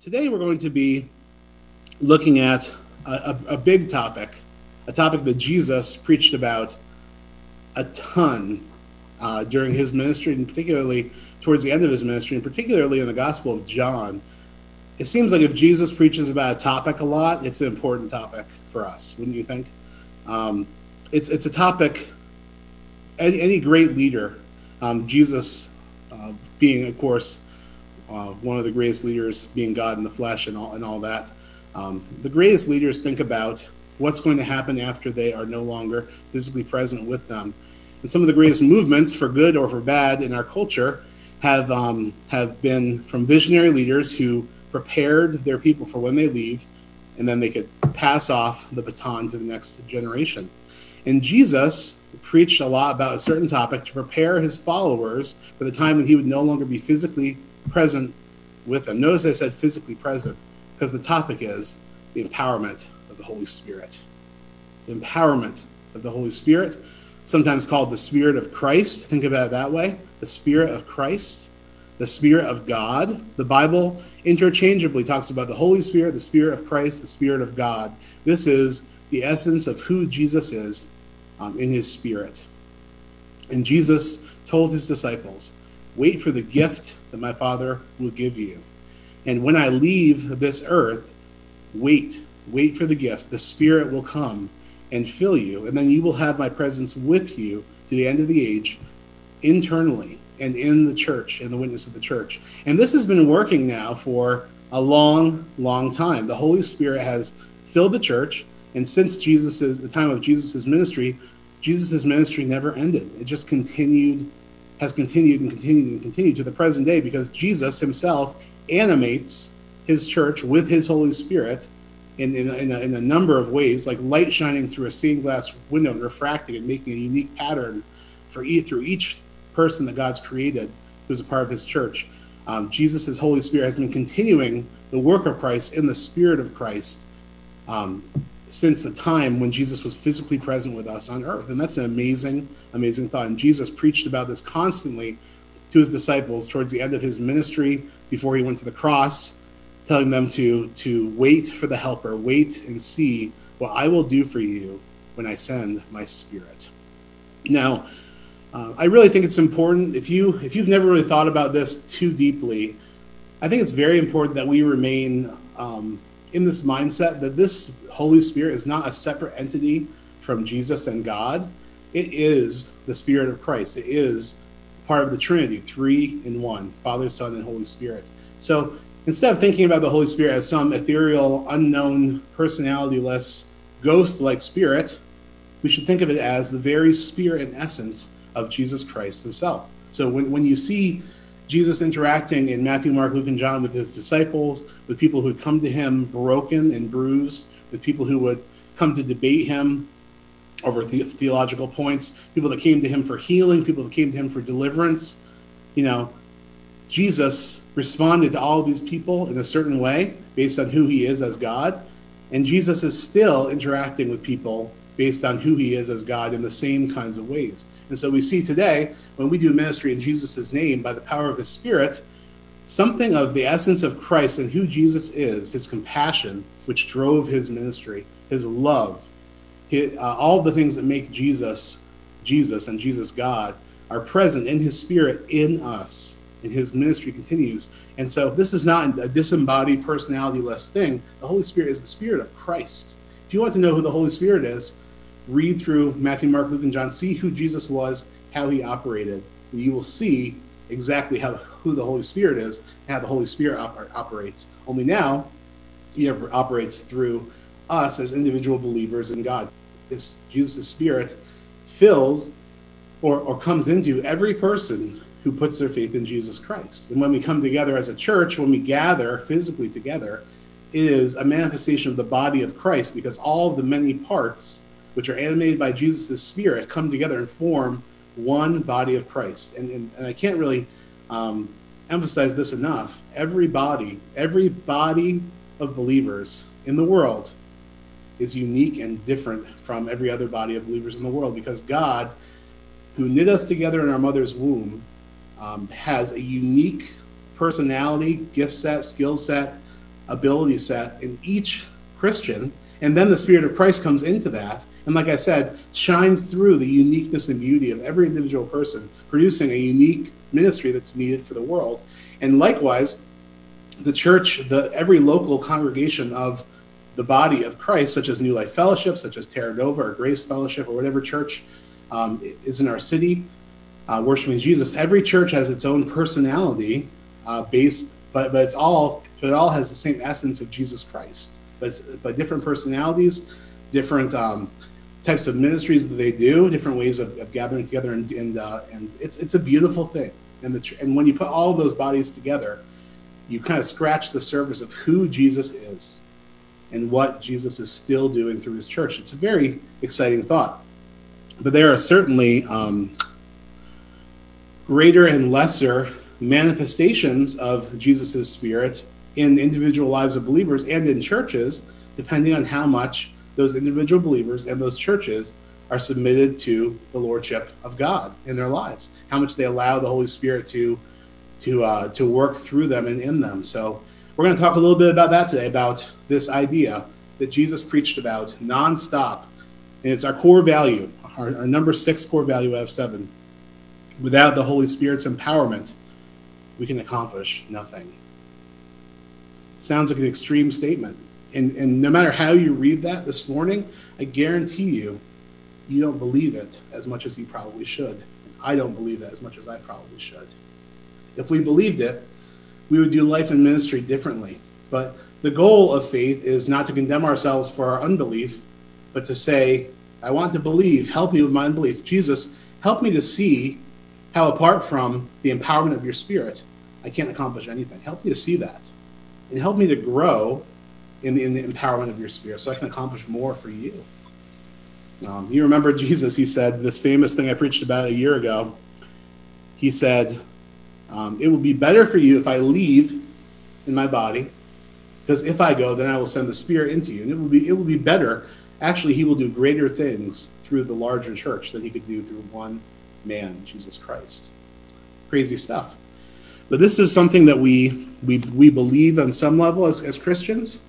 today we're going to be looking at a, a, a, big topic, a topic that Jesus preached about a ton uh, during his ministry, and particularly towards the end of his ministry, and particularly in the Gospel of John. It seems like if Jesus preaches about a topic a lot, it's an important topic for us, wouldn't you think? Um, it's it's a topic. Any, any great leader, um, Jesus uh, being, of course, uh, one of the greatest leaders being God in the flesh and all, and all that. Um, the greatest leaders think about what's going to happen after they are no longer physically present with them. And some of the greatest movements, for good or for bad, in our culture have um, have been from visionary leaders who prepared their people for when they leave, and then they could pass off the baton to the next generation. And Jesus preached a lot about a certain topic to prepare his followers for the time when he would no longer be physically present with them. Notice I said physically present because the topic is the empowerment of the Holy Spirit. The empowerment of the Holy Spirit, sometimes called the Spirit of Christ. Think about it that way the Spirit of Christ, the Spirit of God. The Bible interchangeably talks about the Holy Spirit, the Spirit of Christ, the Spirit of God. This is the essence of who Jesus is um, in his Spirit. And Jesus told his disciples, Wait for the gift that my Father will give you. And when I leave this earth, wait, wait for the gift. The Spirit will come and fill you, and then you will have my presence with you to the end of the age internally and in the church and the witness of the church. And this has been working now for a long, long time. The Holy Spirit has filled the church, and since Jesus's the time of Jesus's ministry, Jesus's ministry never ended. It just continued has continued and continued and continued to the present day because Jesus himself animates his church with his Holy Spirit in, in, in, a, in a number of ways, like light shining through a stained glass window and refracting and making a unique pattern for through each person that God's created who's a part of his church. Um, Jesus' Holy Spirit has been continuing the work of Christ in the Spirit of Christ um, since the time when Jesus was physically present with us on earth. And that's an amazing, amazing thought. And Jesus preached about this constantly to his disciples towards the end of his ministry before he went to the cross, telling them to, to wait for the helper, wait and see what I will do for you when I send my spirit. Now, uh, I really think it's important if you if you've never really thought about this too deeply, I think it's very important that we remain um, in this mindset that this Holy Spirit is not a separate entity from Jesus and God. It is the Spirit of Christ. It is part of the Trinity, three in one Father, Son, and Holy Spirit. So instead of thinking about the Holy Spirit as some ethereal, unknown, personalityless, ghost like spirit, we should think of it as the very spirit and essence of Jesus Christ himself. So when, when you see Jesus interacting in Matthew, Mark, Luke, and John with his disciples, with people who had come to him broken and bruised, with people who would come to debate him over the- theological points, people that came to him for healing, people that came to him for deliverance. You know, Jesus responded to all of these people in a certain way based on who he is as God. And Jesus is still interacting with people based on who he is as God in the same kinds of ways. And so we see today, when we do ministry in Jesus' name by the power of his Spirit, something of the essence of Christ and who Jesus is, his compassion, which drove his ministry, his love, his, uh, all the things that make Jesus Jesus and Jesus God are present in his Spirit in us. And his ministry continues. And so this is not a disembodied, personality less thing. The Holy Spirit is the Spirit of Christ. If you want to know who the Holy Spirit is, read through Matthew, Mark, Luke, and John, see who Jesus was, how he operated. You will see exactly how who the Holy Spirit is, how the Holy Spirit op- operates. Only now, he operates through us as individual believers in God. This Jesus' Spirit fills or, or comes into every person who puts their faith in Jesus Christ. And when we come together as a church, when we gather physically together, is a manifestation of the body of Christ because all the many parts which are animated by Jesus' Spirit, come together and form one body of Christ. And, and, and I can't really um, emphasize this enough. Every body, every body of believers in the world is unique and different from every other body of believers in the world because God, who knit us together in our mother's womb, um, has a unique personality, gift set, skill set, ability set in each Christian. And then the Spirit of Christ comes into that. And like I said, shines through the uniqueness and beauty of every individual person, producing a unique ministry that's needed for the world. And likewise, the church, the every local congregation of the body of Christ, such as New Life Fellowship, such as Terra Nova or Grace Fellowship or whatever church um, is in our city, uh, worshiping Jesus. Every church has its own personality, uh, based, but but it's all, but it all has the same essence of Jesus Christ. But but different personalities, different um, types of ministries that they do, different ways of, of gathering together, and and, uh, and it's it's a beautiful thing. And the and when you put all those bodies together, you kind of scratch the surface of who Jesus is and what Jesus is still doing through his church. It's a very exciting thought. But there are certainly um, greater and lesser manifestations of Jesus' spirit in the individual lives of believers and in churches, depending on how much those individual believers and those churches are submitted to the lordship of God in their lives, how much they allow the Holy Spirit to to uh, to work through them and in them. So we're going to talk a little bit about that today, about this idea that Jesus preached about nonstop, and it's our core value, our, our number six core value out of seven. Without the Holy Spirit's empowerment, we can accomplish nothing. Sounds like an extreme statement. And, and no matter how you read that this morning, I guarantee you, you don't believe it as much as you probably should. And I don't believe it as much as I probably should. If we believed it, we would do life and ministry differently. But the goal of faith is not to condemn ourselves for our unbelief, but to say, I want to believe, help me with my unbelief. Jesus, help me to see how, apart from the empowerment of your spirit, I can't accomplish anything. Help me to see that. And help me to grow in the, in the empowerment of your spirit so I can accomplish more for you. Um, you remember Jesus, he said this famous thing I preached about a year ago. He said, um, It will be better for you if I leave in my body, because if I go, then I will send the Spirit into you. And it will be, it will be better. Actually, he will do greater things through the larger church than he could do through one man, Jesus Christ. Crazy stuff. But this is something that we we, we believe on some level as, as Christians,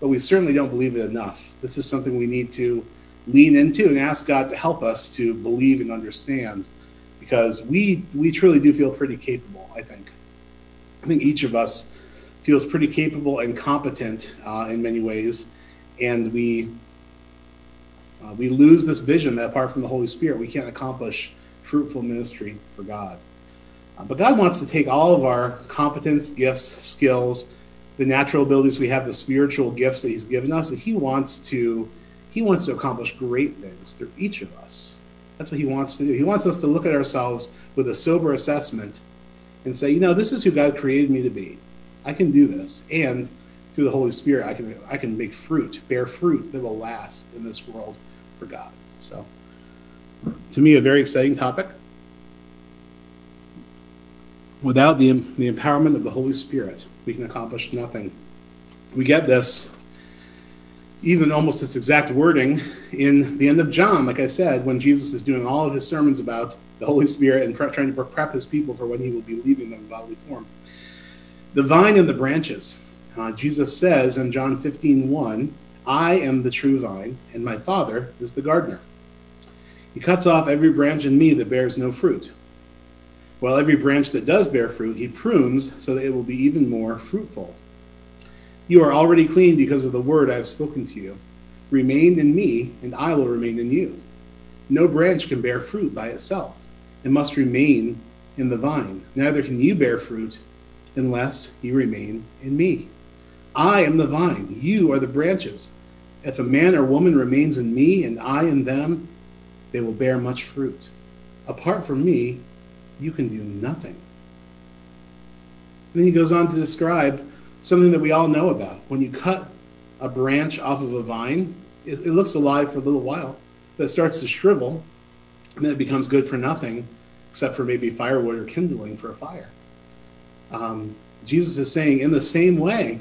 but we certainly don't believe it enough. This is something we need to lean into and ask God to help us to believe and understand because we we truly do feel pretty capable, I think. I think each of us feels pretty capable and competent uh, in many ways, and we uh, we lose this vision that apart from the Holy Spirit, we can't accomplish fruitful ministry for God. Uh, but God wants to take all of our competence, gifts, skills, the natural abilities we have, the spiritual gifts that He's given us, and He wants to He wants to accomplish great things through each of us. That's what He wants to do. He wants us to look at ourselves with a sober assessment and say, you know, this is who God created me to be. I can do this, and through the Holy Spirit, I can I can make fruit, bear fruit that will last in this world for God. So, to me, a very exciting topic without the, the empowerment of the Holy Spirit, we can accomplish nothing. We get this, even almost this exact wording, in the end of John, like I said, when Jesus is doing all of his sermons about the Holy Spirit and trying to prep his people for when he will be leaving them in bodily form. The vine and the branches. Uh, Jesus says in John 15, 1, I am the true vine, and my Father is the gardener. He cuts off every branch in me that bears no fruit while every branch that does bear fruit, he prunes so that it will be even more fruitful. You are already clean because of the word I have spoken to you. Remain in me, and I will remain in you. No branch can bear fruit by itself, it must remain in the vine. Neither can you bear fruit unless you remain in me. I am the vine, you are the branches. If a man or woman remains in me, and I in them, they will bear much fruit. Apart from me, you can do nothing. And then he goes on to describe something that we all know about. When you cut a branch off of a vine, it, it looks alive for a little while, but it starts to shrivel, and then it becomes good for nothing except for maybe firewood or kindling for a fire. Um, Jesus is saying, in the same way,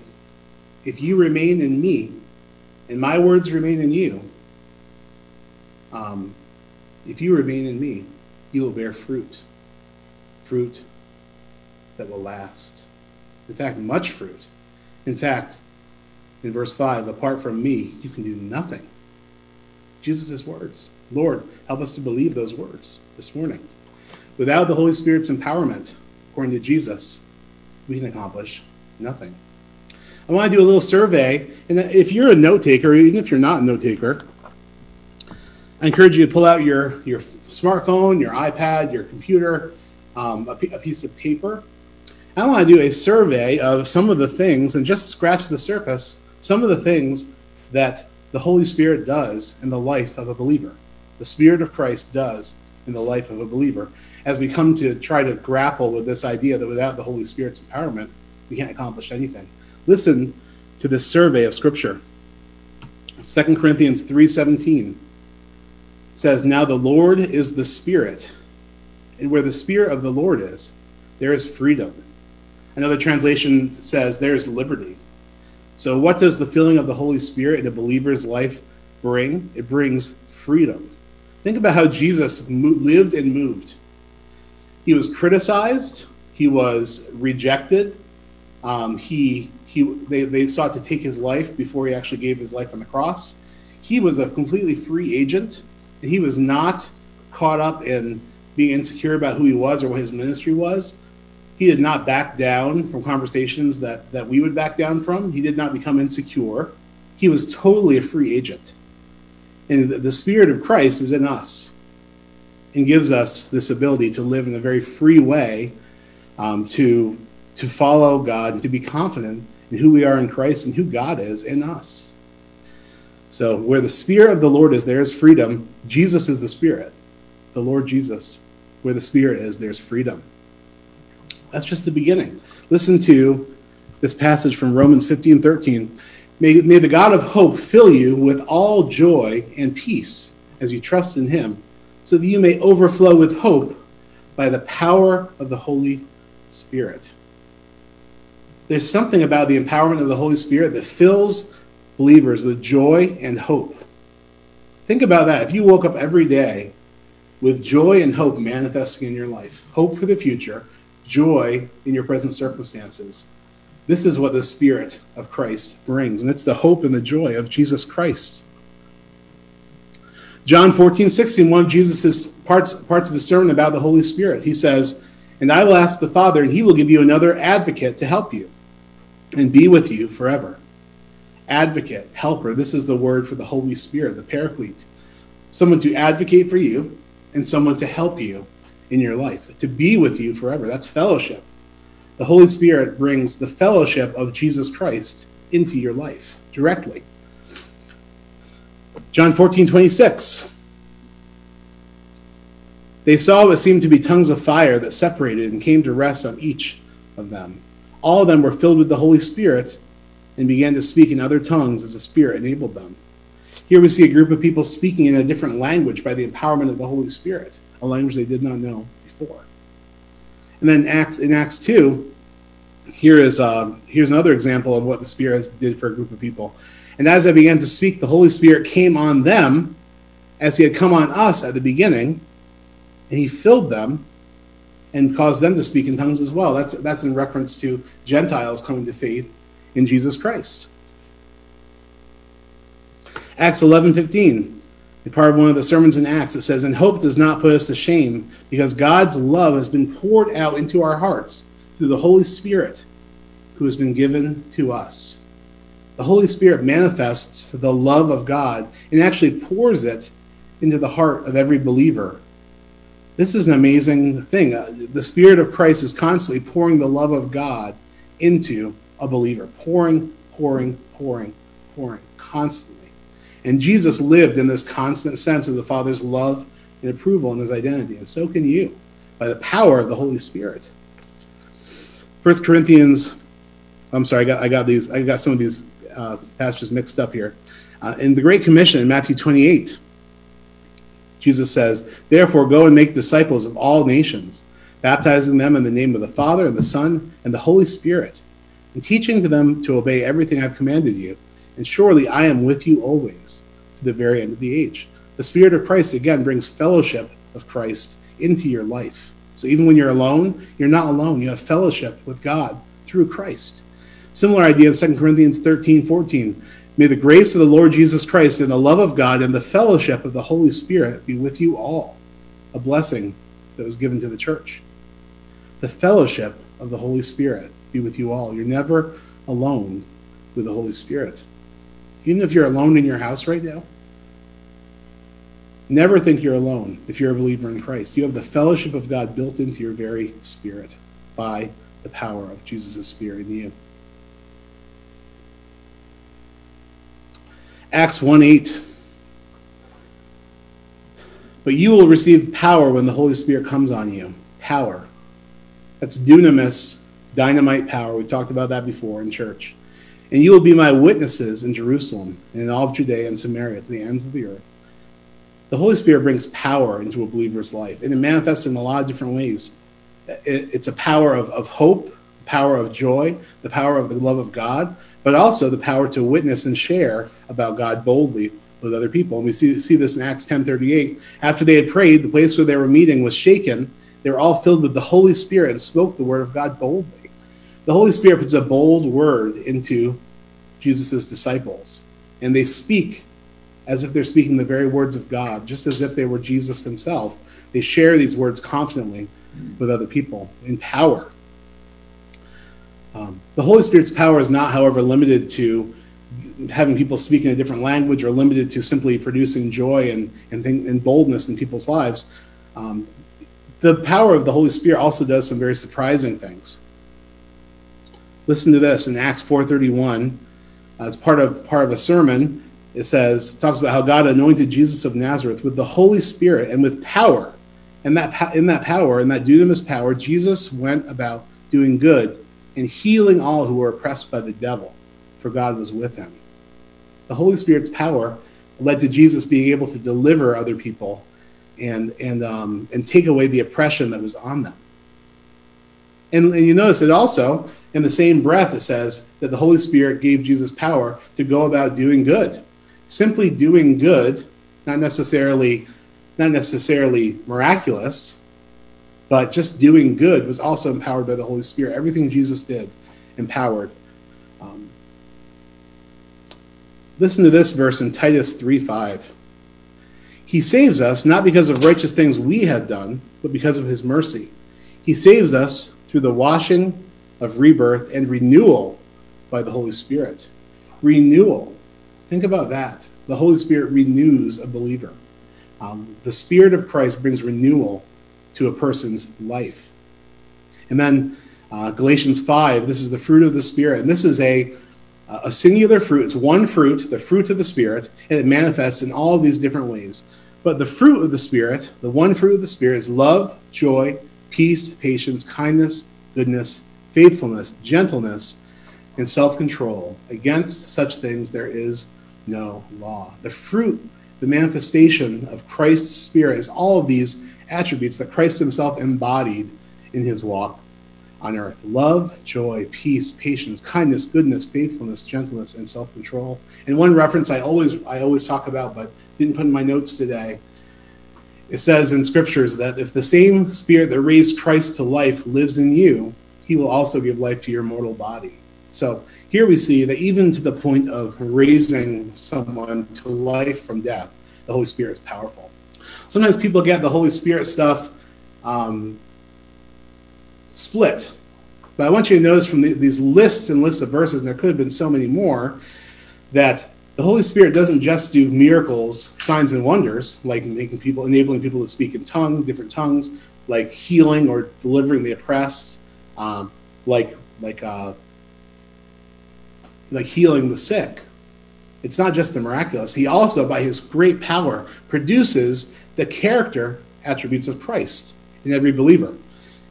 if you remain in me and my words remain in you, um, if you remain in me, you will bear fruit fruit that will last. In fact, much fruit. In fact, in verse 5 Apart from me, you can do nothing. Jesus' words. Lord, help us to believe those words this morning. Without the Holy Spirit's empowerment, according to Jesus, we can accomplish nothing. I want to do a little survey, and if you're a note taker, even if you're not a note taker, I encourage you to pull out your, your smartphone, your iPad, your computer, um, a, a piece of paper. I want to do a survey of some of the things and just scratch the surface, some of the things that the Holy Spirit does in the life of a believer. The Spirit of Christ does in the life of a believer. As we come to try to grapple with this idea that without the Holy Spirit's empowerment, we can't accomplish anything. Listen to this survey of Scripture. 2 Corinthians 3:17 says, Now the Lord is the Spirit, and where the Spirit of the Lord is, there is freedom. Another translation says, There is liberty. So, what does the filling of the Holy Spirit in a believer's life bring? It brings freedom. Think about how Jesus lived and moved. He was criticized, he was rejected, um, he, he, they, they sought to take his life before he actually gave his life on the cross. He was a completely free agent he was not caught up in being insecure about who he was or what his ministry was. He did not back down from conversations that, that we would back down from. He did not become insecure. He was totally a free agent. And the, the Spirit of Christ is in us and gives us this ability to live in a very free way, um, to, to follow God, and to be confident in who we are in Christ and who God is in us. So, where the Spirit of the Lord is, there is freedom. Jesus is the Spirit, the Lord Jesus. Where the Spirit is, there's freedom. That's just the beginning. Listen to this passage from Romans 15 13. May, may the God of hope fill you with all joy and peace as you trust in him, so that you may overflow with hope by the power of the Holy Spirit. There's something about the empowerment of the Holy Spirit that fills believers with joy and hope. Think about that. If you woke up every day with joy and hope manifesting in your life, hope for the future, joy in your present circumstances, this is what the Spirit of Christ brings. And it's the hope and the joy of Jesus Christ. John 14, 16, one of Jesus' parts, parts of his sermon about the Holy Spirit. He says, And I will ask the Father, and he will give you another advocate to help you and be with you forever advocate, helper. This is the word for the Holy Spirit, the paraclete. Someone to advocate for you and someone to help you in your life, to be with you forever. That's fellowship. The Holy Spirit brings the fellowship of Jesus Christ into your life directly. John 14, 26. They saw what seemed to be tongues of fire that separated and came to rest on each of them. All of them were filled with the Holy Spirit and began to speak in other tongues as the Spirit enabled them. Here we see a group of people speaking in a different language by the empowerment of the Holy Spirit, a language they did not know before. And then Acts in Acts 2, here is uh, here's another example of what the Spirit did for a group of people. And as I began to speak, the Holy Spirit came on them as he had come on us at the beginning, and he filled them and caused them to speak in tongues as well. That's that's in reference to Gentiles coming to faith in Jesus Christ. Acts 11 15, part of one of the sermons in Acts, it says, And hope does not put us to shame, because God's love has been poured out into our hearts through the Holy Spirit who has been given to us. The Holy Spirit manifests the love of God and actually pours it into the heart of every believer. This is an amazing thing. Uh, the Spirit of Christ is constantly pouring the love of God into a believer, pouring, pouring, pouring, pouring, constantly. And Jesus lived in this constant sense of the Father's love and approval and his identity. And so can you by the power of the Holy Spirit. First Corinthians, I'm sorry, I got, I got these, I got some of these uh, passages mixed up here. Uh, in the Great Commission in Matthew 28, Jesus says, Therefore, go and make disciples of all nations, baptizing them in the name of the Father, and the Son, and the Holy Spirit and teaching them to obey everything I've commanded you. And surely I am with you always to the very end of the age. The Spirit of Christ, again, brings fellowship of Christ into your life. So even when you're alone, you're not alone. You have fellowship with God through Christ. Similar idea in 2 Corinthians 13 14. May the grace of the Lord Jesus Christ and the love of God and the fellowship of the Holy Spirit be with you all. A blessing that was given to the church. The fellowship of the Holy Spirit be with you all. You're never alone with the Holy Spirit. Even if you're alone in your house right now, never think you're alone if you're a believer in Christ. You have the fellowship of God built into your very spirit by the power of Jesus' Spirit in you. Acts 1 8. But you will receive power when the Holy Spirit comes on you. Power. That's dunamis, dynamite power. We've talked about that before in church. And you will be my witnesses in Jerusalem and in all of Judea and Samaria to the ends of the earth. The Holy Spirit brings power into a believer's life, and it manifests in a lot of different ways. It's a power of, of hope, power of joy, the power of the love of God, but also the power to witness and share about God boldly with other people. And we see, see this in Acts 10:38. After they had prayed, the place where they were meeting was shaken. They were all filled with the Holy Spirit and spoke the word of God boldly. The Holy Spirit puts a bold word into Jesus' disciples, and they speak as if they're speaking the very words of God, just as if they were Jesus himself. They share these words confidently with other people in power. Um, the Holy Spirit's power is not, however, limited to having people speak in a different language or limited to simply producing joy and, and, and boldness in people's lives. Um, the power of the Holy Spirit also does some very surprising things. Listen to this in Acts 4:31, as part of part of a sermon. It says talks about how God anointed Jesus of Nazareth with the Holy Spirit and with power, and that in that power, in that dunamis power, Jesus went about doing good and healing all who were oppressed by the devil, for God was with him. The Holy Spirit's power led to Jesus being able to deliver other people and and um, and take away the oppression that was on them. And, and you notice it also in the same breath it says that the Holy Spirit gave Jesus power to go about doing good. Simply doing good, not necessarily not necessarily miraculous, but just doing good was also empowered by the Holy Spirit. Everything Jesus did, empowered. Um, listen to this verse in Titus 3 5. He saves us not because of righteous things we have done, but because of his mercy. He saves us through the washing of rebirth and renewal by the Holy Spirit. Renewal. Think about that. The Holy Spirit renews a believer. Um, the Spirit of Christ brings renewal to a person's life. And then uh, Galatians 5, this is the fruit of the Spirit. And this is a, a singular fruit. It's one fruit, the fruit of the Spirit, and it manifests in all these different ways. But the fruit of the Spirit, the one fruit of the Spirit, is love, joy, peace, patience, kindness, goodness, faithfulness, gentleness, and self control. Against such things there is no law. The fruit, the manifestation of Christ's Spirit is all of these attributes that Christ himself embodied in his walk on earth love, joy, peace, patience, kindness, goodness, faithfulness, gentleness, and self control. And one reference I always, I always talk about, but didn't put in my notes today. It says in scriptures that if the same spirit that raised Christ to life lives in you, he will also give life to your mortal body. So here we see that even to the point of raising someone to life from death, the Holy Spirit is powerful sometimes people get the Holy Spirit stuff um, split. But I want you to notice from the, these lists and lists of verses, and there could have been so many more, that the Holy Spirit doesn't just do miracles, signs, and wonders, like making people, enabling people to speak in tongues, different tongues, like healing or delivering the oppressed, um, like like uh, like healing the sick. It's not just the miraculous. He also, by his great power, produces the character attributes of Christ in every believer.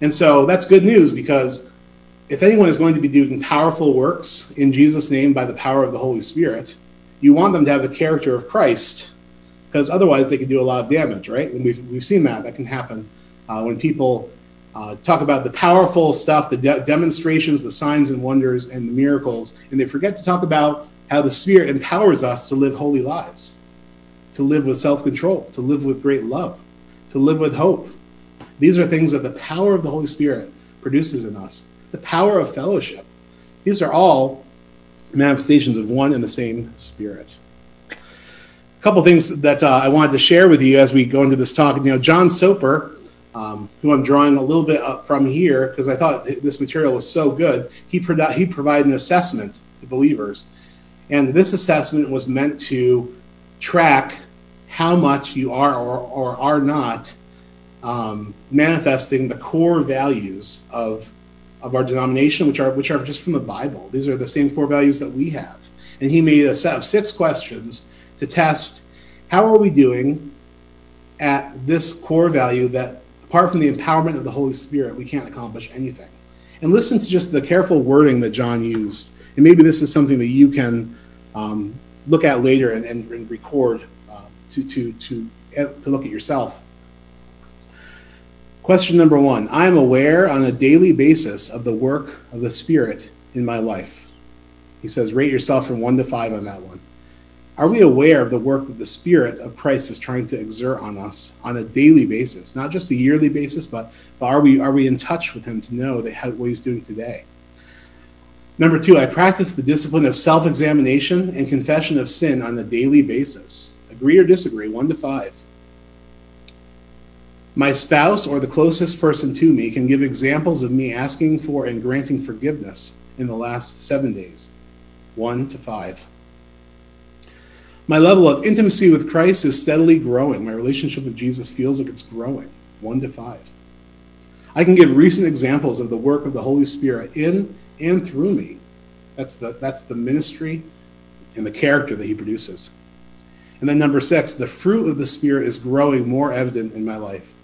And so that's good news because if anyone is going to be doing powerful works in Jesus' name by the power of the Holy Spirit, you want them to have the character of Christ because otherwise they can do a lot of damage, right? And we've, we've seen that. That can happen uh, when people uh, talk about the powerful stuff, the de- demonstrations, the signs and wonders, and the miracles, and they forget to talk about how the Spirit empowers us to live holy lives to live with self control, to live with great love, to live with hope. These are things that the power of the Holy Spirit produces in us. The power of fellowship. These are all manifestations of one and the same Spirit. A couple things that uh, I wanted to share with you as we go into this talk. You know, John Soper, um, who I'm drawing a little bit up from here because I thought this material was so good, he, pro- he provided an assessment to believers. And this assessment was meant to track how much you are or, or are not um, manifesting the core values of of our denomination, which are which are just from the Bible. These are the same core values that we have. And he made a set of six questions to test how are we doing at this core value that apart from the empowerment of the Holy Spirit, we can't accomplish anything. And listen to just the careful wording that John used. And maybe this is something that you can um, look at later and, and, and record uh, to, to, to, to look at yourself. Question number one I am aware on a daily basis of the work of the Spirit in my life. He says, rate yourself from one to five on that one. Are we aware of the work that the Spirit of Christ is trying to exert on us on a daily basis, not just a yearly basis, but, but are we are we in touch with Him to know that what He's doing today? Number two, I practice the discipline of self-examination and confession of sin on a daily basis. Agree or disagree? One to five. My spouse or the closest person to me can give examples of me asking for and granting forgiveness in the last seven days. One to five. My level of intimacy with Christ is steadily growing. My relationship with Jesus feels like it's growing. One to five. I can give recent examples of the work of the Holy Spirit in and through me. That's the, that's the ministry and the character that he produces. And then number six, the fruit of the Spirit is growing more evident in my life.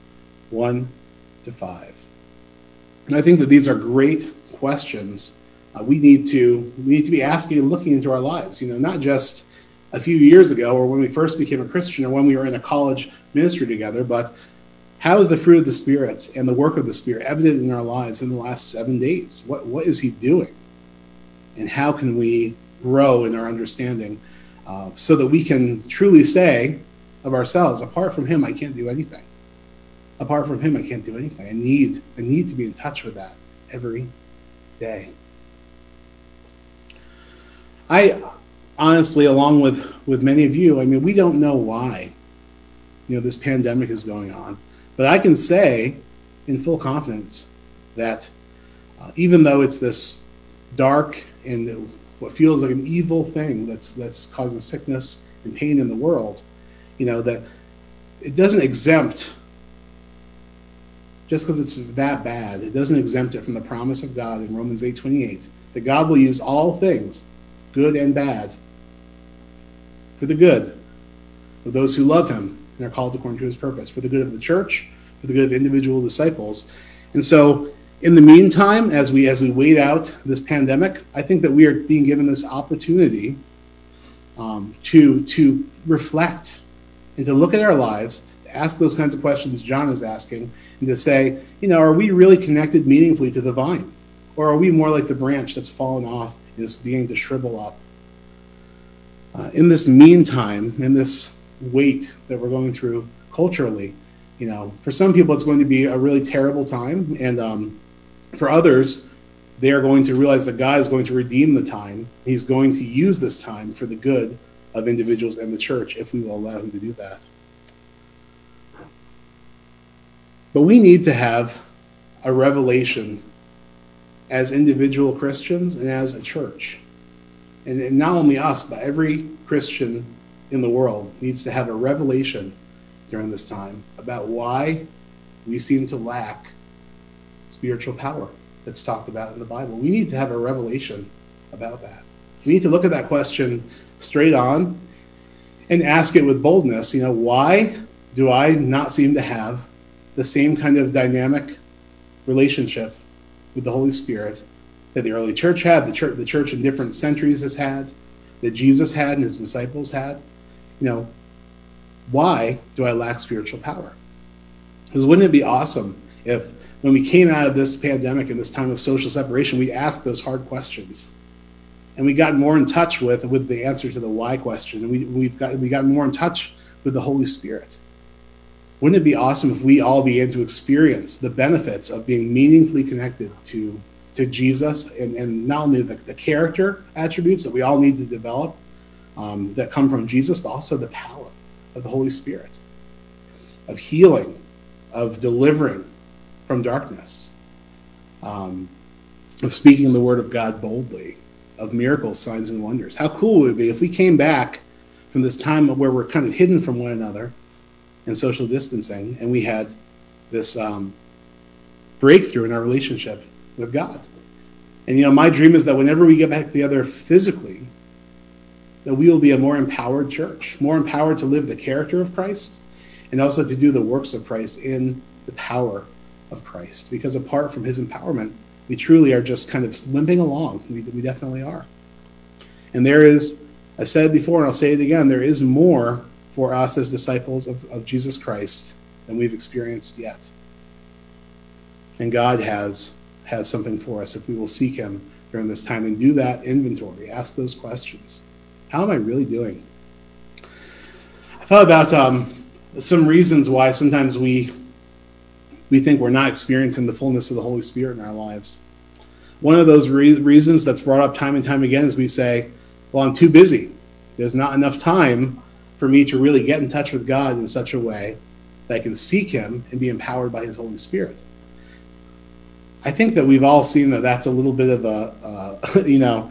1 to 5. And I think that these are great questions uh, we need to we need to be asking and looking into our lives. You know, not just a few years ago or when we first became a Christian or when we were in a college ministry together, but how is the fruit of the Spirit and the work of the Spirit evident in our lives in the last seven days? What what is He doing, and how can we grow in our understanding uh, so that we can truly say of ourselves, apart from Him, I can't do anything apart from him, I can't do anything. I need, I need to be in touch with that every day. I honestly, along with with many of you, I mean, we don't know why, you know, this pandemic is going on, but I can say, in full confidence, that uh, even though it's this dark and what feels like an evil thing that's that's causing sickness and pain in the world, you know, that it doesn't exempt just because it's that bad, it doesn't exempt it from the promise of God in Romans 8:28 that God will use all things, good and bad, for the good of those who love him and are called according to his purpose, for the good of the church, for the good of individual disciples. And so in the meantime, as we as we wait out this pandemic, I think that we are being given this opportunity um, to to reflect and to look at our lives to ask those kinds of questions John is asking and to say, you know, are we really connected meaningfully to the vine? Or are we more like the branch that's fallen off is beginning to shrivel up? Uh, in this meantime, in this wait that we're going through culturally, you know, for some people it's going to be a really terrible time, and um, for others, they are going to realize that God is going to redeem the time. He's going to use this time for the good of individuals and the church if we will allow Him to do that. But we need to have a revelation as individual Christians and as a church. And, and, not only us, but every Christian in the world needs to have a revelation during this time about why we seem to lack spiritual power that's talked about in the Bible. We need to have a revelation about that. We need to look at that question straight on and ask it with boldness. You know, why do I not seem to have the same kind of dynamic relationship with the Holy Spirit that the early church had, the church, the church in different centuries has had, that Jesus had and his disciples had. You know, why do I lack spiritual power? Because wouldn't it be awesome if when we came out of this pandemic and this time of social separation, we asked those hard questions and we got more in touch with with the answer to the why question and we, we've got we got more in touch with the Holy Spirit wouldn't it be awesome if we all began to experience the benefits of being meaningfully connected to to Jesus and, and not only the, the character attributes that we all need to develop um, that come from Jesus, but also the power of the Holy Spirit, of healing, of delivering from darkness, um, of speaking the word of God boldly, of miracles, signs, and wonders. How cool would it be if we came back from this time where we're kind of hidden from one another and social distancing, and we had this um, breakthrough in our relationship with God. And you know, my dream is that whenever we get back together physically, that we will be a more empowered church, more empowered to live the character of Christ, and also to do the works of Christ in the power of Christ. Because apart from His empowerment, we truly are just kind of limping along. We, we definitely are. And there is, I said before, and I'll say it again, there is more for us as disciples of, of Jesus Christ than we've experienced yet. And God has has something for us if we will seek him during this time and do that inventory, ask those questions. How am I really doing? I thought about um, some reasons why sometimes we we think we're not experiencing the fullness of the Holy Spirit in our lives. One of those re- reasons that's brought up time and time again is we say, "Well, I'm too busy. There's not enough time for me to really get in touch with God in such a way that I can seek Him and be empowered by His Holy Spirit." I think that we've all seen that that's a little bit of a, uh, you know,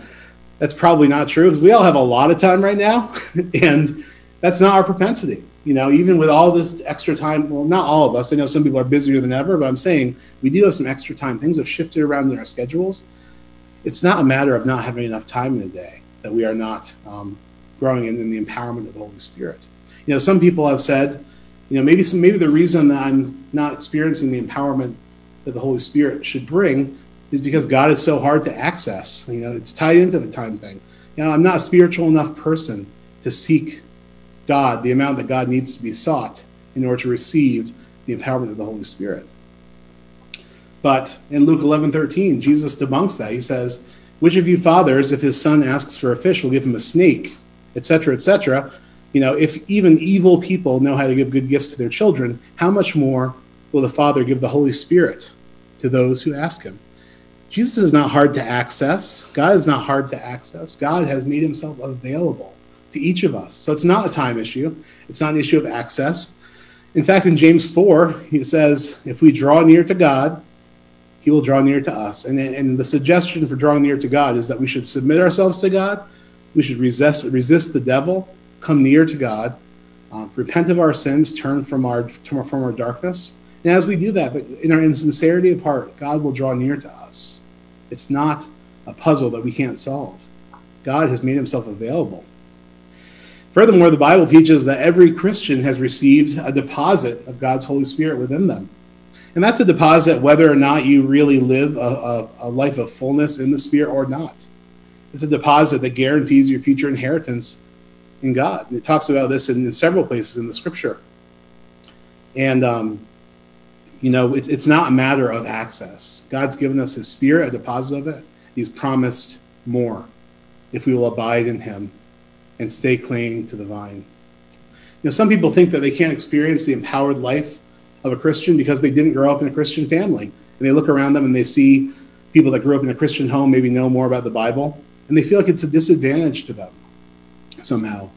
that's probably not true because we all have a lot of time right now, and that's not our propensity. You know, even with all this extra time, well, not all of us. I know some people are busier than ever, but I'm saying we do have some extra time. Things have shifted around in our schedules. It's not a matter of not having enough time in a day that we are not um, growing in, in the empowerment of the Holy Spirit. You know, some people have said, you know, maybe some, maybe the reason that I'm not experiencing the empowerment that the Holy Spirit should bring is because God is so hard to access. You know, it's tied into the time thing. You know, I'm not a spiritual enough person to seek God, the amount that God needs to be sought in order to receive the empowerment of the Holy Spirit. But in Luke 11 13, Jesus debunks that. He says, Which of you fathers, if his son asks for a fish, will give him a snake, etc., etc.? You know, if even evil people know how to give good gifts to their children, how much more will the Father give the Holy Spirit to those who ask him? Jesus is not hard to access. God is not hard to access. God has made himself available to each of us. So it's not a time issue, it's not an issue of access. In fact, in James 4, he says, if we draw near to God, he will draw near to us. And, and the suggestion for drawing near to God is that we should submit ourselves to God, we should resist, resist the devil, come near to God, uh, repent of our sins, turn from our, from our darkness. And as we do that, but in our insincerity of heart, God will draw near to us. It's not a puzzle that we can't solve. God has made himself available. Furthermore, the Bible teaches that every Christian has received a deposit of God's Holy Spirit within them. And that's a deposit whether or not you really live a, a, a, life of fullness in the Spirit or not. It's a deposit that guarantees your future inheritance in God. And it talks about this in, in, several places in the scripture. And, um, you know, it, it's not a matter of access. God's given us His Spirit, a deposit of it. He's promised more if we will abide in Him and stay clinging to the vine. You know, some people think that they can't experience the empowered life of a Christian because they didn't grow up in a Christian family. And they look around them and they see people that grew up in a Christian home maybe know more about the Bible, and they feel like it's a disadvantage to them somehow.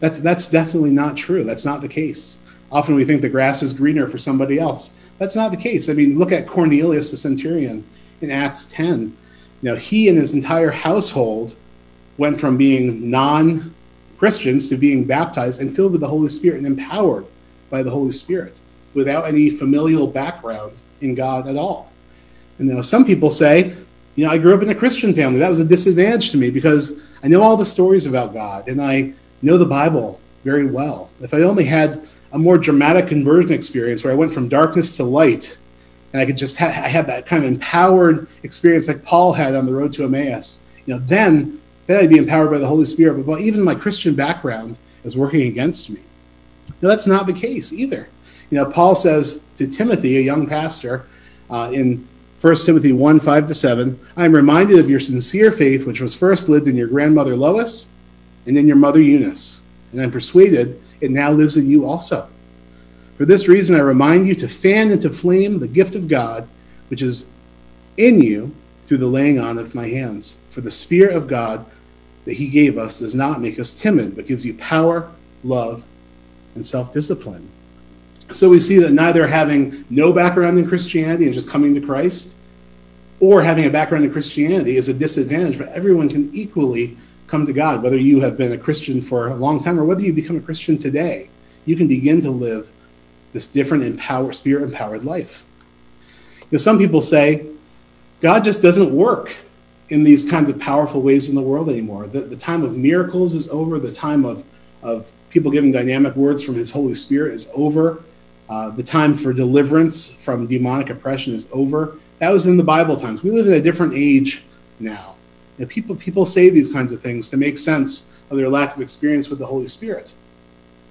That's, that's definitely not true. That's not the case. Often we think the grass is greener for somebody else. That's not the case. I mean, look at Cornelius the centurion in Acts 10. You know, he and his entire household went from being non Christians to being baptized and filled with the Holy Spirit and empowered by the Holy Spirit without any familial background in God at all. And you know, some people say, you know, I grew up in a Christian family. That was a disadvantage to me because I know all the stories about God and I know the Bible very well. If I only had a more dramatic conversion experience where I went from darkness to light and I could just ha- I had that kind of empowered experience like Paul had on the road to Emmaus, you know, then then I'd be empowered by the Holy Spirit. But even my Christian background is working against me. Now, that's not the case either. You know, Paul says to Timothy, a young pastor, uh, in 1 Timothy 1 5 to 7, I am reminded of your sincere faith, which was first lived in your grandmother Lois and in your mother Eunice. And I'm persuaded it now lives in you also. For this reason, I remind you to fan into flame the gift of God, which is in you through the laying on of my hands. For the Spirit of God that He gave us does not make us timid, but gives you power, love, and self discipline. So we see that neither having no background in Christianity and just coming to Christ, or having a background in Christianity is a disadvantage, but everyone can equally come to God, whether you have been a Christian for a long time or whether you become a Christian today. You can begin to live this different empowered, spirit empowered life. You know, some people say God just doesn't work in these kinds of powerful ways in the world anymore. The, the time of miracles is over. The time of, of people giving dynamic words from His Holy Spirit is over. Uh, the time for deliverance from demonic oppression is over. That was in the Bible times. We live in a different age now. Know, people, people say these kinds of things to make sense of their lack of experience with the Holy Spirit.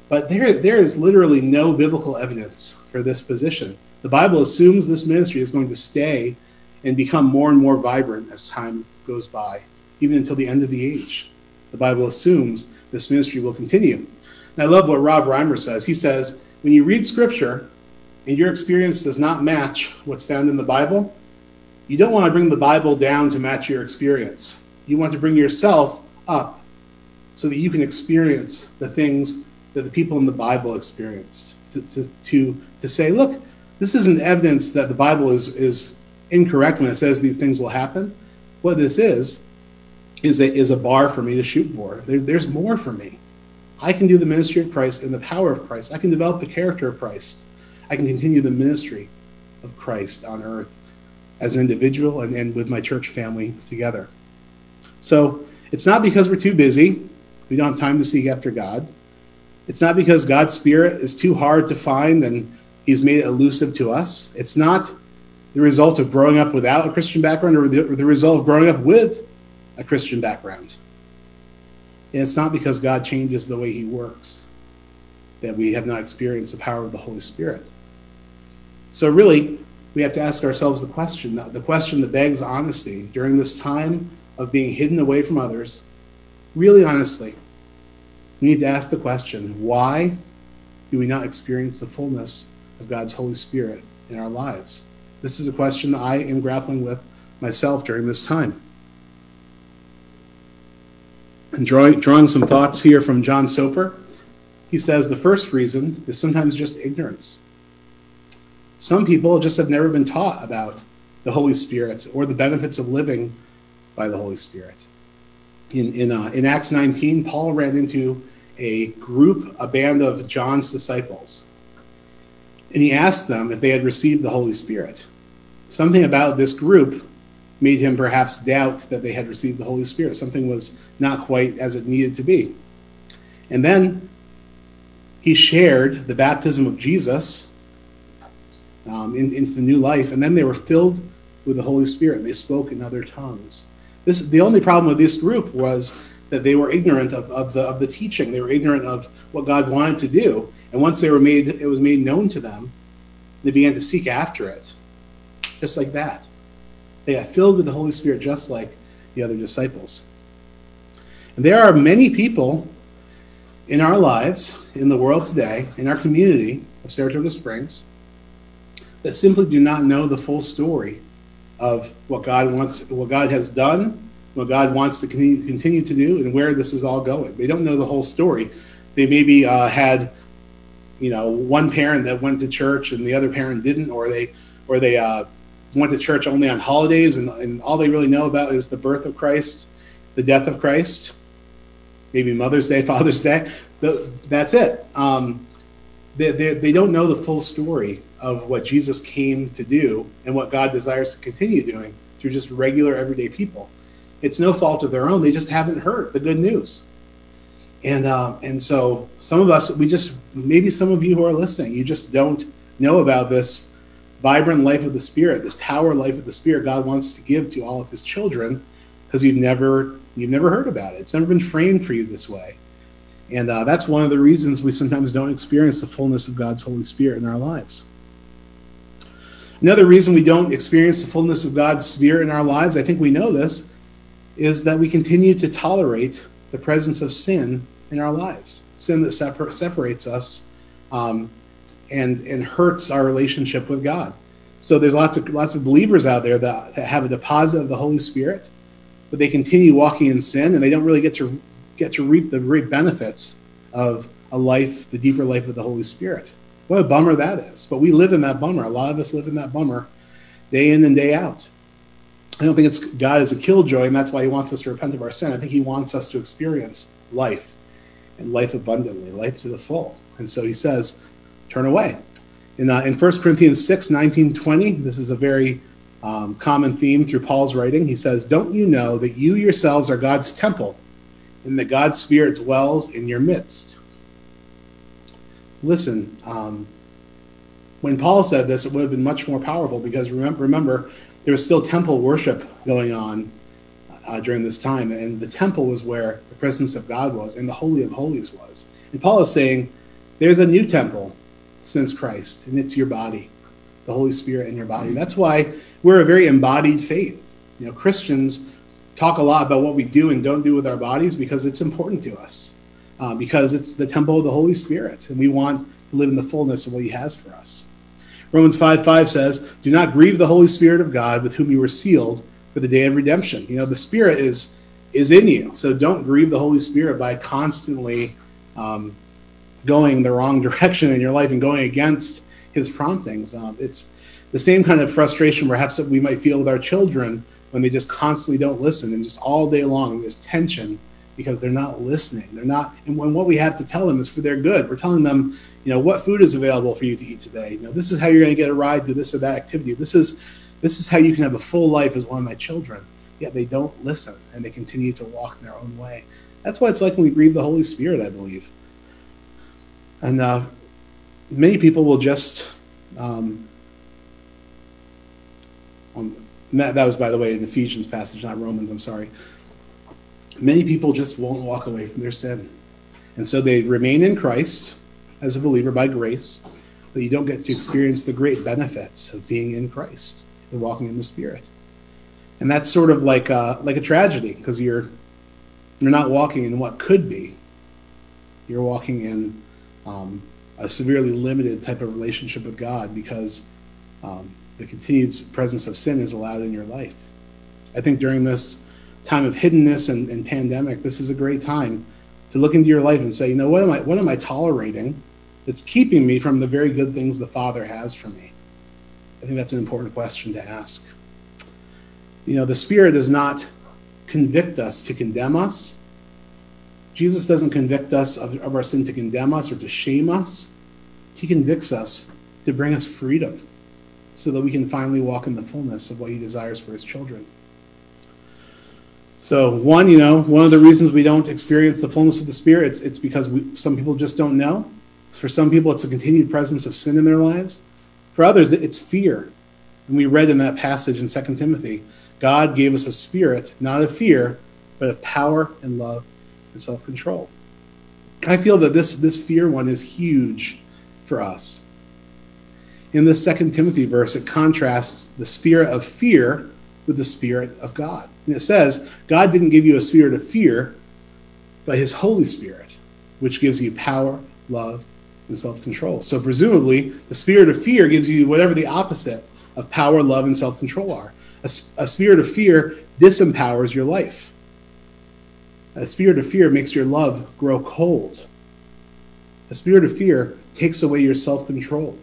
But there, there is literally no biblical evidence for this position. The Bible assumes this ministry is going to stay and become more and more vibrant as time goes by, even until the end of the age. The Bible assumes this ministry will continue. And I love what Rob Reimer says. He says, when you read scripture and your experience does not match what's found in the Bible, you don't want to bring the Bible down to match your experience. You want to bring yourself up so that you can experience the things that the people in the Bible experienced. To, to, to, to say, look, this isn't evidence that the Bible is, is incorrect when it says these things will happen. What this is, is a, is a bar for me to shoot for. There, there's more for me. I can do the ministry of Christ in the power of Christ. I can develop the character of Christ. I can continue the ministry of Christ on earth as an individual and, and with my church family together. So it's not because we're too busy, we don't have time to seek after God. It's not because God's Spirit is too hard to find and He's made it elusive to us. It's not the result of growing up without a Christian background or the, or the result of growing up with a Christian background. And it's not because God changes the way He works that we have not experienced the power of the Holy Spirit. So, really, we have to ask ourselves the question the question that begs honesty during this time of being hidden away from others. Really, honestly, we need to ask the question why do we not experience the fullness of God's Holy Spirit in our lives? This is a question I am grappling with myself during this time. And drawing, drawing some thoughts here from John Soper, he says the first reason is sometimes just ignorance. Some people just have never been taught about the Holy Spirit or the benefits of living by the Holy Spirit. In, in, uh, in Acts 19, Paul ran into a group, a band of John's disciples. And he asked them if they had received the Holy Spirit. Something about this group made him perhaps doubt that they had received the Holy Spirit. Something was not quite as it needed to be. And then he shared the baptism of Jesus um, in, into the new life, and then they were filled with the Holy Spirit. And they spoke in other tongues. This the only problem with this group was that they were ignorant of, of the of the teaching. They were ignorant of what God wanted to do. And once they were made, it was made known to them. They began to seek after it, just like that. They got filled with the Holy Spirit, just like the other disciples. And there are many people in our lives, in the world today, in our community of Saratoga Springs, that simply do not know the full story of what God wants, what God has done what God wants to continue to do and where this is all going. They don't know the whole story. They maybe uh, had, you know, one parent that went to church and the other parent didn't, or they, or they uh, went to church only on holidays, and, and all they really know about is the birth of Christ, the death of Christ, maybe Mother's Day, Father's Day. The, that's it. Um, they, they, they don't know the full story of what Jesus came to do and what God desires to continue doing through just regular everyday people. It's no fault of their own. They just haven't heard the good news. And uh, and so some of us, we just maybe some of you who are listening, you just don't know about this vibrant life of the Spirit, this power life of the Spirit God wants to give to all of His children, because you've never you've never heard about it. It's never been framed for you this way, and uh, that's one of the reasons we sometimes don't experience the fullness of God's Holy Spirit in our lives. Another reason we don't experience the fullness of God's Spirit in our lives, I think we know this, is that we continue to tolerate the presence of sin in our lives, sin that separ- separates us um, and, and hurts our relationship with God. So there's lots of lots of believers out there that, that have a deposit of the Holy Spirit, but they continue walking in sin and they don't really get to get to reap the great benefits of a life, the deeper life of the Holy Spirit. What a bummer that is. But we live in that bummer. A lot of us live in that bummer day in and day out. I don't think it's God is a killjoy, and that's why He wants us to repent of our sin. I think He wants us to experience life and life abundantly, life to the full. And so He says, turn away. In, uh, in 1 Corinthians 6 19, 20, this is a very um, common theme through Paul's writing. He says, Don't you know that you yourselves are God's temple and that God's Spirit dwells in your midst? Listen, um, when Paul said this, it would have been much more powerful because remember, remember there was still temple worship going on uh, during this time, and the temple was where the presence of God was, and the Holy of Holies was. And Paul is saying, There's a new temple since Christ, and it's your body, the Holy Spirit in your body. That's why we're a very embodied faith. You know, Christians talk a lot about what we do and don't do with our bodies because it's important to us, uh, because it's the temple of the Holy Spirit, and we want to live in the fullness of what He has for us. Romans 5 5 says, Do not grieve the Holy Spirit of God with whom you were sealed for the day of redemption. You know, the Spirit is is in you. So don't grieve the Holy Spirit by constantly um, going the wrong direction in your life and going against his promptings. Um, it's the same kind of frustration perhaps that we might feel with our children when they just constantly don't listen and just all day long there's tension because they're not listening. They're not, and when what we have to tell them is for their good. We're telling them, you know, what food is available for you to eat today. You know, this is how you're going to get a ride to this or that activity. This is, this is how you can have a full life as one of my children. Yet they don't listen and they continue to walk in their own way. That's why it's like when we grieve the Holy Spirit, I believe. And uh, many people will just, um, um, that, that was, by the way, an Ephesians passage, not Romans, I'm sorry. Many people just won't walk away from their sin. And so they remain in Christ as a believer by grace, but you don't get to experience the great benefits of being in Christ and walking in the Spirit. And that's sort of like a, like a tragedy because you're you're not walking in what could be. You're walking in um, a severely limited type of relationship with God because um, the continued presence of sin is allowed in your life. I think during this time of hiddenness and, and pandemic, this is a great time to look into your life and say, you know, what am I what am I tolerating that's keeping me from the very good things the Father has for me? I think that's an important question to ask. You know, the Spirit does not convict us to condemn us. Jesus doesn't convict us of, of our sin to condemn us or to shame us. He convicts us to bring us freedom so that we can finally walk in the fullness of what he desires for his children. So, one, you know, one of the reasons we don't experience the fullness of the Spirit, it's, it's because we, some people just don't know. For some people, it's a continued presence of sin in their lives. For others, it's fear. And we read in that passage in 2 Timothy God gave us a spirit, not of fear, but of power and love and self control. I feel that this, this fear one is huge for us. In this second Timothy verse, it contrasts the spirit of fear with the spirit of God. And it says, God didn't give you a spirit of fear, but his Holy Spirit, which gives you power, love, and self control. So, presumably, the spirit of fear gives you whatever the opposite of power, love, and self control are. A, a, spirit of fear disempowers your life. A spirit of fear makes your love grow cold. A spirit of fear takes away your self control,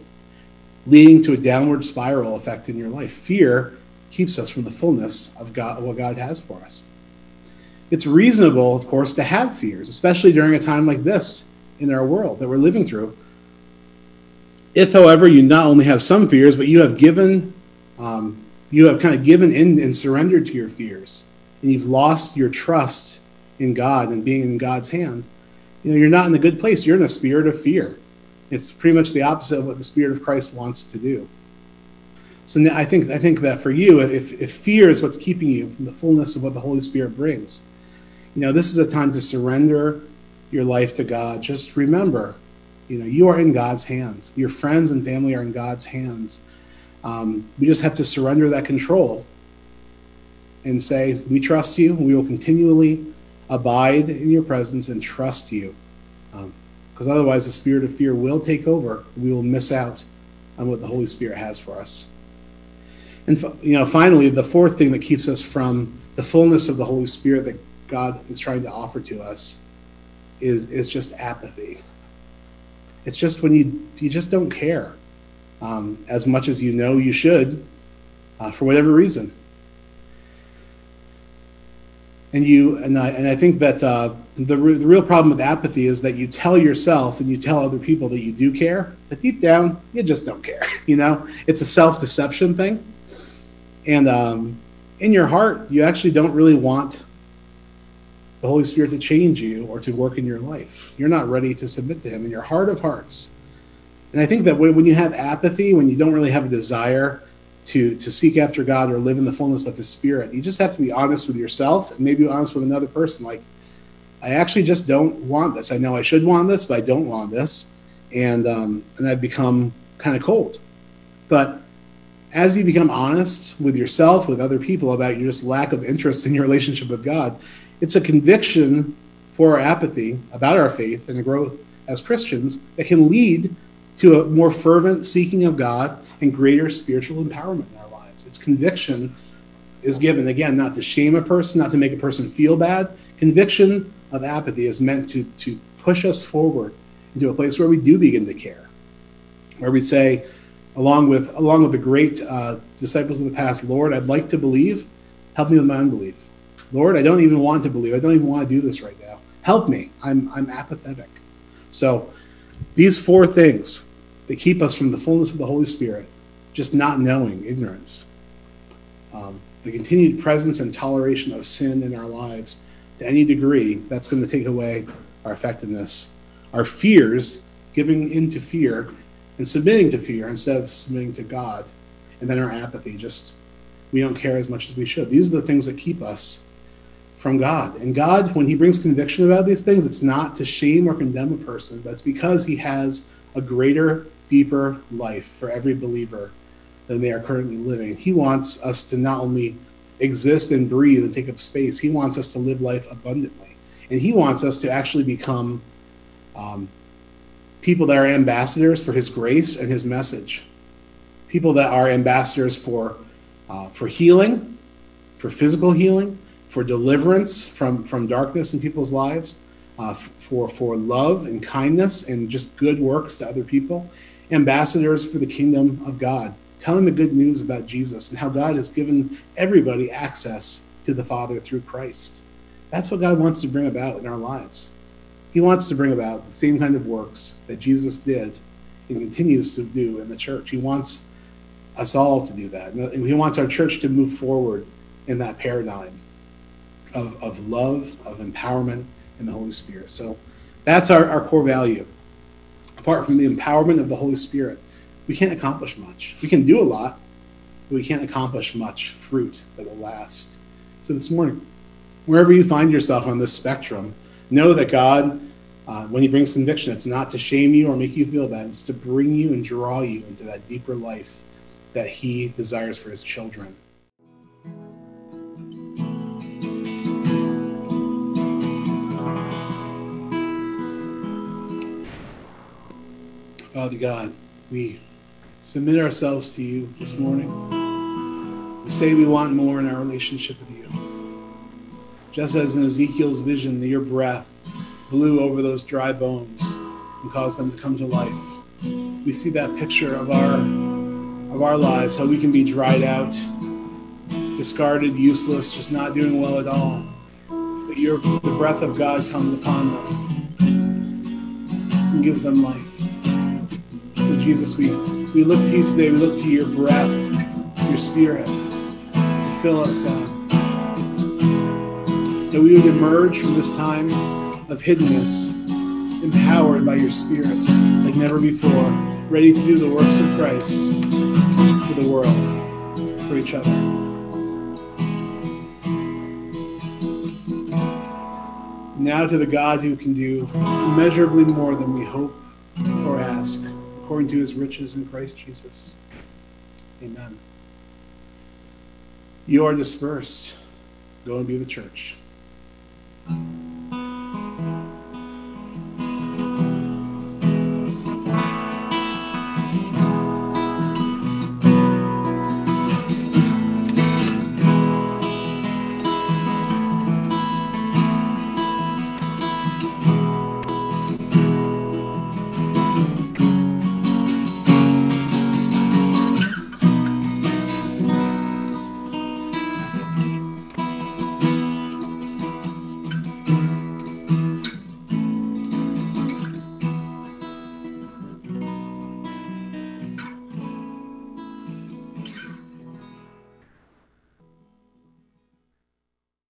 leading to a downward spiral effect in your life. Fear keeps us from the fullness of God, what God has for us. It's reasonable, of course, to have fears, especially during a time like this in our world that we're living through. If, however, you not only have some fears, but you have given, um, you have kind of given in and surrendered to your fears, and you've lost your trust in God and being in God's hands, you know, you're not in a good place. You're in a spirit of fear. It's pretty much the opposite of what the Spirit of Christ wants to do. So I think I think that for you, if, if fear is what's keeping you from the fullness of what the Holy Spirit brings, you know, this is a time to surrender your life to God. Just remember, you know, you are in God's hands. Your friends and family are in God's hands. Um, we just have to surrender that control and say, "We trust you. We will continually abide in your presence and trust you. Because otherwise, the spirit of fear will take over. We will miss out on what the Holy Spirit has for us. And you know, finally, the fourth thing that keeps us from the fullness of the Holy Spirit that God is trying to offer to us is is just apathy. It's just when you you just don't care um, as much as you know you should uh, for whatever reason. And you and I and I think that uh, the the real problem with apathy is that you tell yourself and you tell other people that you do care, but deep down you just don't care. You know, it's a self deception thing and um, in your heart, you actually don't really want the Holy Spirit to change you or to work in your life. You're not ready to submit to Him in your heart of hearts. And I think that when, you have apathy, when you don't really have a desire to, to seek after God or live in the fullness of His Spirit, you just have to be honest with yourself and maybe honest with another person. Like, I actually just don't want this. I know I should want this, but I don't want this. And, um, and I've become kind of cold. But as you become honest with yourself, with other people about your just lack of interest in your relationship with God, it's a conviction for our apathy about our faith and growth as Christians that can lead to a more fervent seeking of God and greater spiritual empowerment in our lives. It's conviction is given, again, not to shame a person, not to make a person feel bad. Conviction of apathy is meant to, to push us forward into a place where we do begin to care, where we say, along with along with the great uh, disciples of the past. Lord, I'd like to believe. Help me with my unbelief. Lord, I don't even want to believe. I don't even want to do this right now. Help me. I'm I'm apathetic. So these four things that keep us from the fullness of the Holy Spirit, just not knowing, ignorance, um, the continued presence and toleration of sin in our lives to any degree, that's going to take away our effectiveness. Our fears, giving in to fear, and submitting to fear instead of submitting to God. And then our apathy, just we don't care as much as we should. These are the things that keep us from God. And God, when He brings conviction about these things, it's not to shame or condemn a person, but it's because He has a greater, deeper life for every believer than they are currently living. He wants us to not only exist and breathe and take up space, He wants us to live life abundantly. And He wants us to actually become um, people that are ambassadors for his grace and his message, people that are ambassadors for, uh, for healing, for physical healing, for deliverance from, from darkness in people's lives, uh, for, for love and kindness and just good works to other people, ambassadors for the kingdom of God, telling the good news about Jesus and how God has given everybody access to the Father through Christ. That's what God wants to bring about in our lives. He wants to bring about the same kind of works that Jesus did and continues to do in the church. He wants us all to do that. And he wants our church to move forward in that paradigm of, of love, of empowerment in the Holy Spirit. So that's our, our core value. Apart from the empowerment of the Holy Spirit, we can't accomplish much. We can do a lot, but we can't accomplish much fruit that will last. So this morning, wherever you find yourself on this spectrum, know that God uh, when he brings conviction, it's not to shame you or make you feel bad. It's to bring you and draw you into that deeper life that he desires for his children. Father God, we submit ourselves to you this morning. We say we want more in our relationship with you. Just as in Ezekiel's vision, your breath blew over those dry bones and caused them to come to life. We see that picture of our of our lives, how we can be dried out, discarded, useless, just not doing well at all. But your the breath of God comes upon them and gives them life. Jesus, we, we look to you today, we look to your breath, your spirit to fill us, God. That we would emerge from this time of hiddenness, empowered by your Spirit like never before, ready to do the works of Christ for the world, for each other. Now to the God who can do immeasurably more than we hope or ask, according to his riches in Christ Jesus. Amen. You are dispersed. Go and be the church.